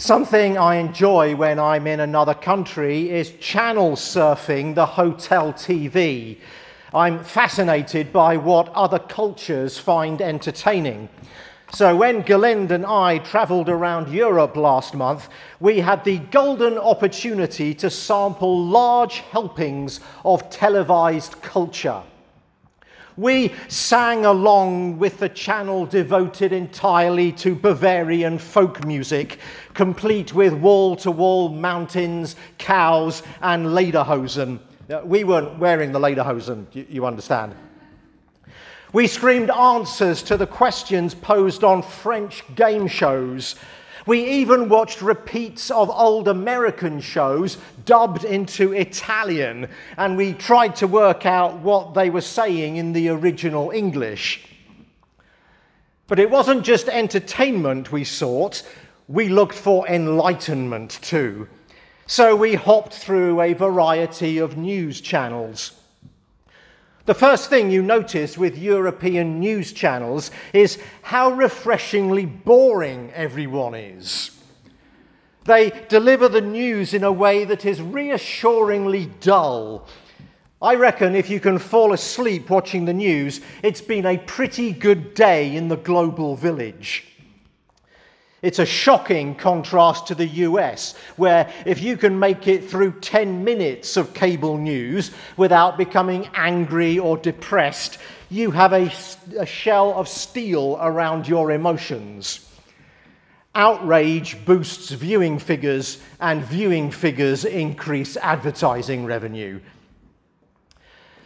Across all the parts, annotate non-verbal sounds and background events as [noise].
Something I enjoy when I'm in another country is channel surfing the hotel TV. I'm fascinated by what other cultures find entertaining. So, when Galind and I travelled around Europe last month, we had the golden opportunity to sample large helpings of televised culture. We sang along with the channel devoted entirely to Bavarian folk music, complete with wall to wall mountains, cows, and lederhosen. Uh, we weren't wearing the lederhosen, you understand. We screamed answers to the questions posed on French game shows we even watched repeats of old American shows dubbed into Italian, and we tried to work out what they were saying in the original English. But it wasn't just entertainment we sought, we looked for enlightenment too. So we hopped through a variety of news channels. The first thing you notice with European news channels is how refreshingly boring everyone is. They deliver the news in a way that is reassuringly dull. I reckon if you can fall asleep watching the news, it's been a pretty good day in the global village. It's a shocking contrast to the US, where if you can make it through 10 minutes of cable news without becoming angry or depressed, you have a, a shell of steel around your emotions. Outrage boosts viewing figures, and viewing figures increase advertising revenue.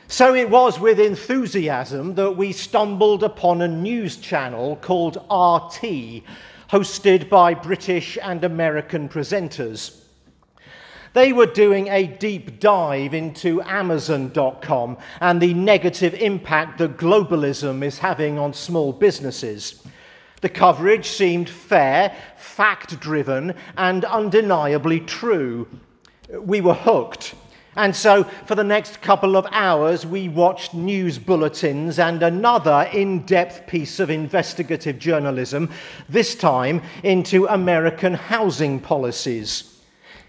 So it was with enthusiasm that we stumbled upon a news channel called RT hosted by British and American presenters. They were doing a deep dive into Amazon.com and the negative impact that globalism is having on small businesses. The coverage seemed fair, fact driven, and undeniably true. We were hooked. And so, for the next couple of hours, we watched news bulletins and another in depth piece of investigative journalism, this time into American housing policies.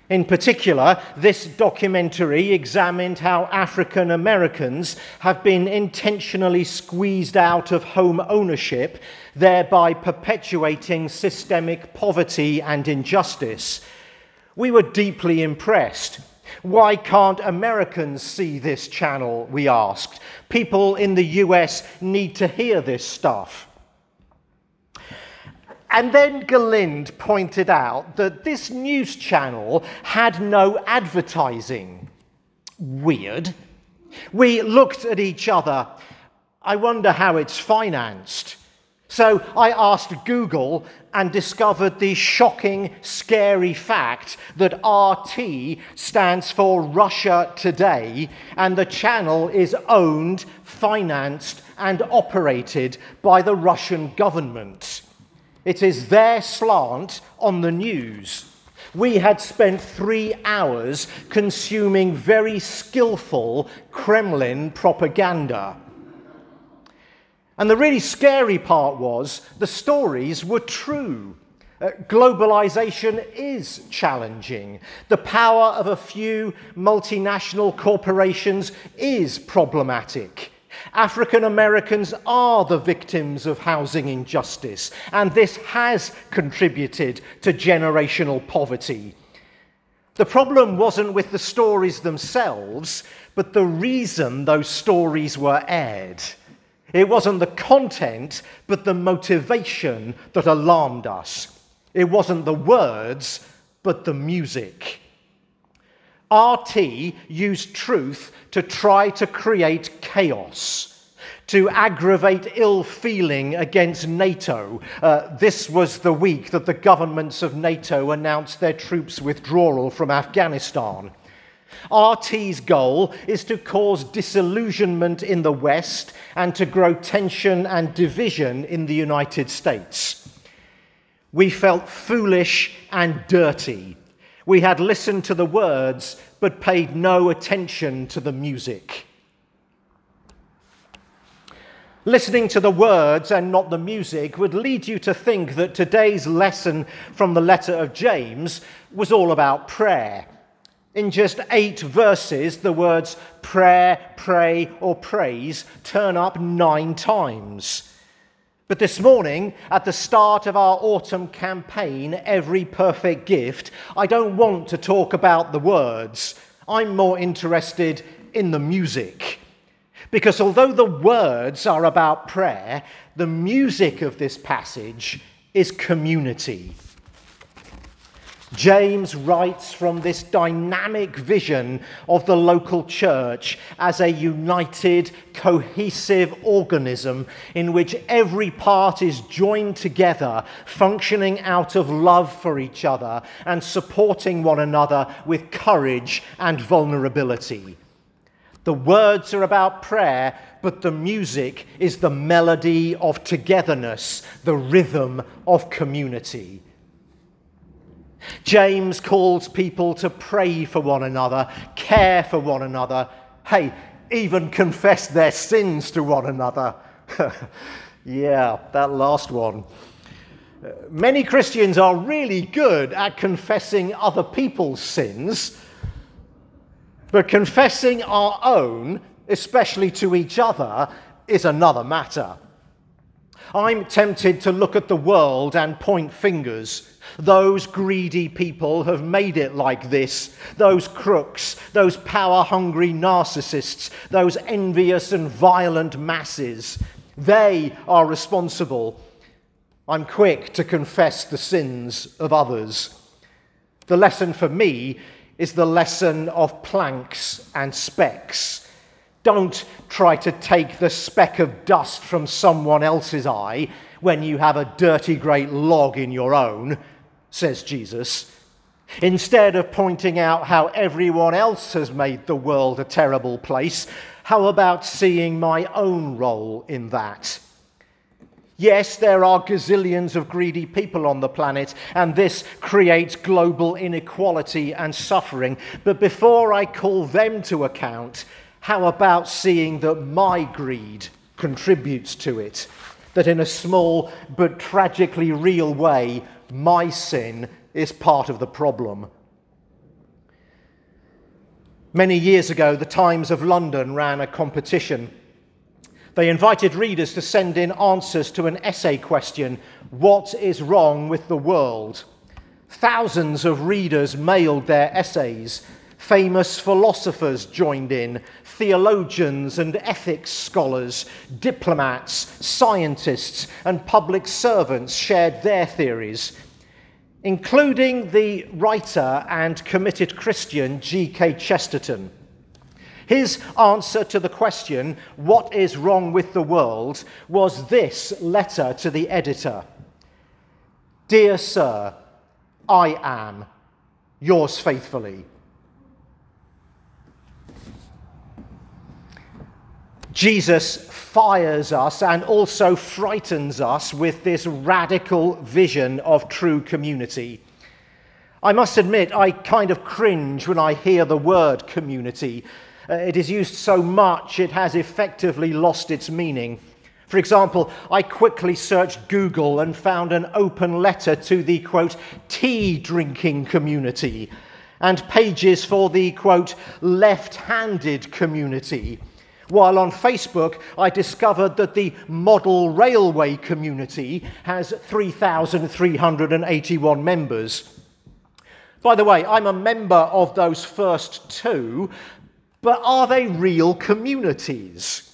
In particular, this documentary examined how African Americans have been intentionally squeezed out of home ownership, thereby perpetuating systemic poverty and injustice. We were deeply impressed. Why can't Americans see this channel? We asked. People in the US need to hear this stuff. And then Galind pointed out that this news channel had no advertising. Weird. We looked at each other. I wonder how it's financed. So I asked Google and discovered the shocking, scary fact that RT stands for Russia Today, and the channel is owned, financed, and operated by the Russian government. It is their slant on the news. We had spent three hours consuming very skillful Kremlin propaganda. And the really scary part was the stories were true. Uh, globalization is challenging. The power of a few multinational corporations is problematic. African Americans are the victims of housing injustice, and this has contributed to generational poverty. The problem wasn't with the stories themselves, but the reason those stories were aired. It wasn't the content, but the motivation that alarmed us. It wasn't the words, but the music. RT used truth to try to create chaos, to aggravate ill feeling against NATO. Uh, this was the week that the governments of NATO announced their troops' withdrawal from Afghanistan. RT's goal is to cause disillusionment in the West and to grow tension and division in the United States. We felt foolish and dirty. We had listened to the words but paid no attention to the music. Listening to the words and not the music would lead you to think that today's lesson from the letter of James was all about prayer. In just eight verses, the words prayer, pray, or praise turn up nine times. But this morning, at the start of our autumn campaign, Every Perfect Gift, I don't want to talk about the words. I'm more interested in the music. Because although the words are about prayer, the music of this passage is community. James writes from this dynamic vision of the local church as a united, cohesive organism in which every part is joined together, functioning out of love for each other and supporting one another with courage and vulnerability. The words are about prayer, but the music is the melody of togetherness, the rhythm of community. James calls people to pray for one another, care for one another, hey, even confess their sins to one another. [laughs] yeah, that last one. Many Christians are really good at confessing other people's sins, but confessing our own, especially to each other, is another matter. I'm tempted to look at the world and point fingers. Those greedy people have made it like this. Those crooks, those power hungry narcissists, those envious and violent masses, they are responsible. I'm quick to confess the sins of others. The lesson for me is the lesson of planks and specks. Don't try to take the speck of dust from someone else's eye when you have a dirty great log in your own, says Jesus. Instead of pointing out how everyone else has made the world a terrible place, how about seeing my own role in that? Yes, there are gazillions of greedy people on the planet, and this creates global inequality and suffering. But before I call them to account, how about seeing that my greed contributes to it? That in a small but tragically real way, my sin is part of the problem. Many years ago, the Times of London ran a competition. They invited readers to send in answers to an essay question What is wrong with the world? Thousands of readers mailed their essays. Famous philosophers joined in, theologians and ethics scholars, diplomats, scientists, and public servants shared their theories, including the writer and committed Christian G.K. Chesterton. His answer to the question, What is wrong with the world? was this letter to the editor Dear Sir, I am yours faithfully. Jesus fires us and also frightens us with this radical vision of true community. I must admit, I kind of cringe when I hear the word community. Uh, it is used so much, it has effectively lost its meaning. For example, I quickly searched Google and found an open letter to the quote, tea drinking community, and pages for the quote, left handed community while on Facebook, I discovered that the model railway community has 3,381 members. By the way, I'm a member of those first two, but are they real communities?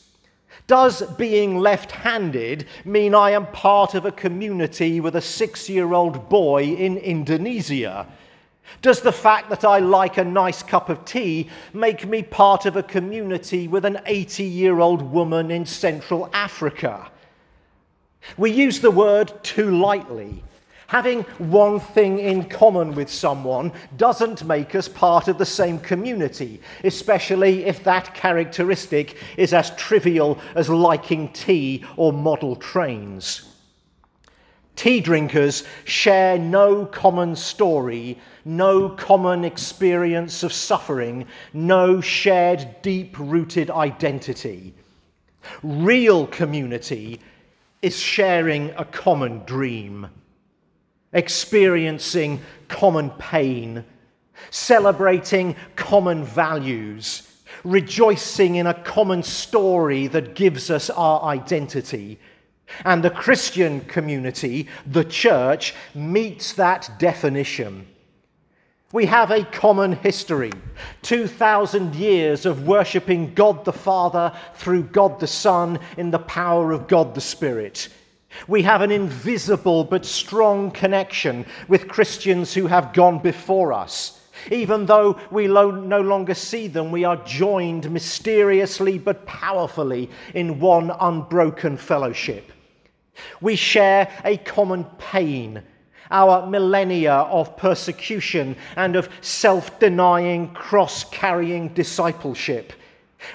Does being left handed mean I am part of a community with a six year old boy in Indonesia? Does the fact that I like a nice cup of tea make me part of a community with an 80 year old woman in Central Africa? We use the word too lightly. Having one thing in common with someone doesn't make us part of the same community, especially if that characteristic is as trivial as liking tea or model trains. Tea drinkers share no common story, no common experience of suffering, no shared deep rooted identity. Real community is sharing a common dream, experiencing common pain, celebrating common values, rejoicing in a common story that gives us our identity. And the Christian community, the church, meets that definition. We have a common history 2,000 years of worshipping God the Father through God the Son in the power of God the Spirit. We have an invisible but strong connection with Christians who have gone before us. Even though we lo- no longer see them, we are joined mysteriously but powerfully in one unbroken fellowship. We share a common pain our millennia of persecution and of self denying, cross carrying discipleship.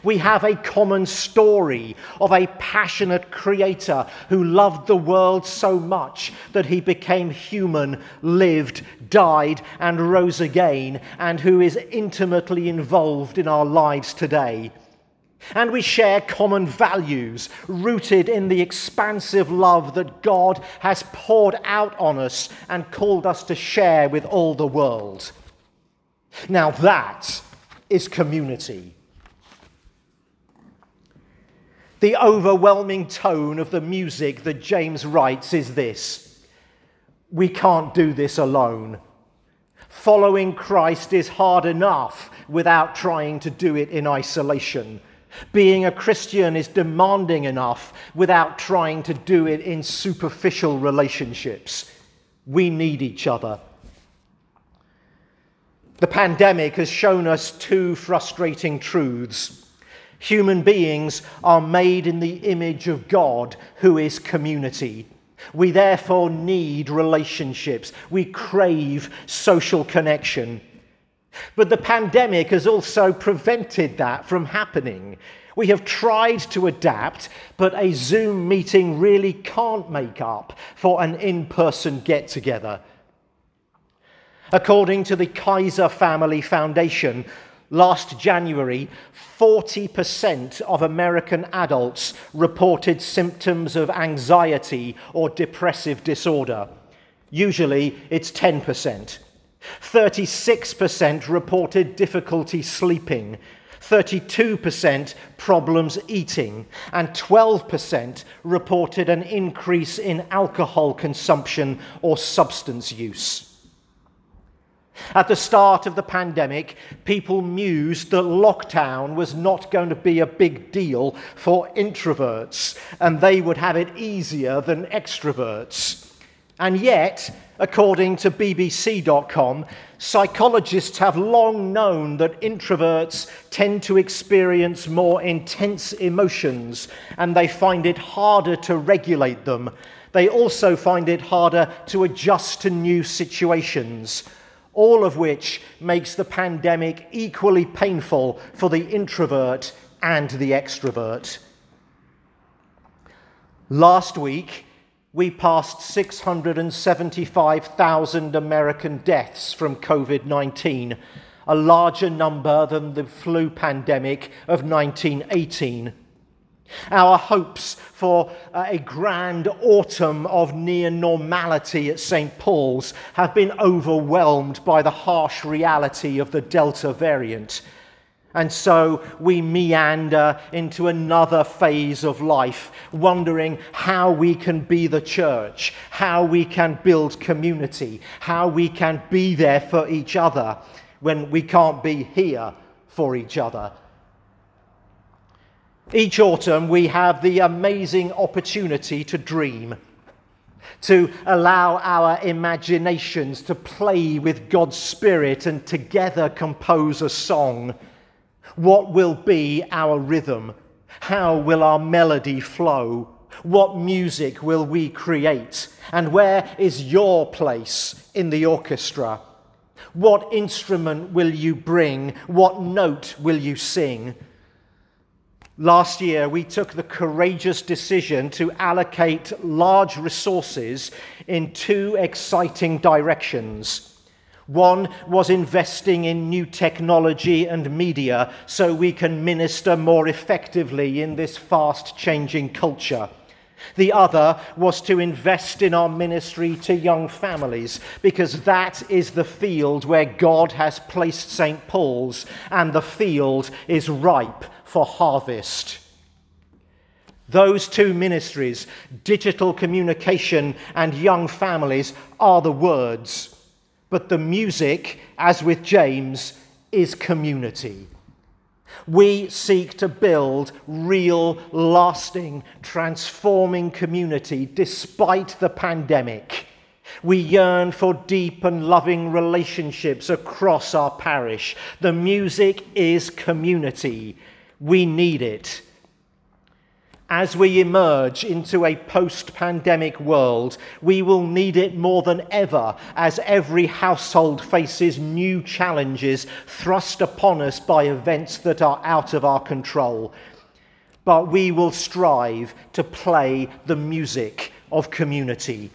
We have a common story of a passionate creator who loved the world so much that he became human, lived, died, and rose again, and who is intimately involved in our lives today. And we share common values rooted in the expansive love that God has poured out on us and called us to share with all the world. Now, that is community. The overwhelming tone of the music that James writes is this We can't do this alone. Following Christ is hard enough without trying to do it in isolation. Being a Christian is demanding enough without trying to do it in superficial relationships. We need each other. The pandemic has shown us two frustrating truths. Human beings are made in the image of God, who is community. We therefore need relationships. We crave social connection. But the pandemic has also prevented that from happening. We have tried to adapt, but a Zoom meeting really can't make up for an in person get together. According to the Kaiser Family Foundation, last January, 40% of American adults reported symptoms of anxiety or depressive disorder. Usually it's 10%. 36% reported difficulty sleeping, 32% problems eating, and 12% reported an increase in alcohol consumption or substance use. At the start of the pandemic, people mused that lockdown was not going to be a big deal for introverts and they would have it easier than extroverts. And yet, According to BBC.com, psychologists have long known that introverts tend to experience more intense emotions and they find it harder to regulate them. They also find it harder to adjust to new situations, all of which makes the pandemic equally painful for the introvert and the extrovert. Last week, we passed 675,000 American deaths from COVID 19, a larger number than the flu pandemic of 1918. Our hopes for uh, a grand autumn of near normality at St. Paul's have been overwhelmed by the harsh reality of the Delta variant. And so we meander into another phase of life, wondering how we can be the church, how we can build community, how we can be there for each other when we can't be here for each other. Each autumn, we have the amazing opportunity to dream, to allow our imaginations to play with God's Spirit and together compose a song what will be our rhythm? How will our melody flow? What music will we create? And where is your place in the orchestra? What instrument will you bring? What note will you sing? Last year, we took the courageous decision to allocate large resources in two exciting directions. One was investing in new technology and media so we can minister more effectively in this fast changing culture. The other was to invest in our ministry to young families because that is the field where God has placed St. Paul's and the field is ripe for harvest. Those two ministries, digital communication and young families, are the words. But the music, as with James, is community. We seek to build real, lasting, transforming community despite the pandemic. We yearn for deep and loving relationships across our parish. The music is community. We need it as we emerge into a post pandemic world, we will need it more than ever as every household faces new challenges thrust upon us by events that are out of our control. But we will strive to play the music of community.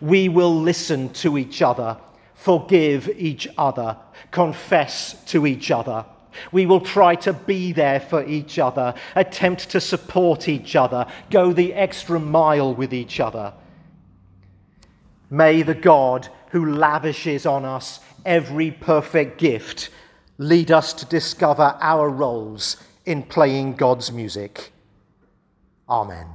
We will listen to each other, forgive each other, confess to each other we will try to be there for each other, attempt to support each other, go the extra mile with each other. May the God who lavishes on us every perfect gift lead us to discover our roles in playing God's music. Amen.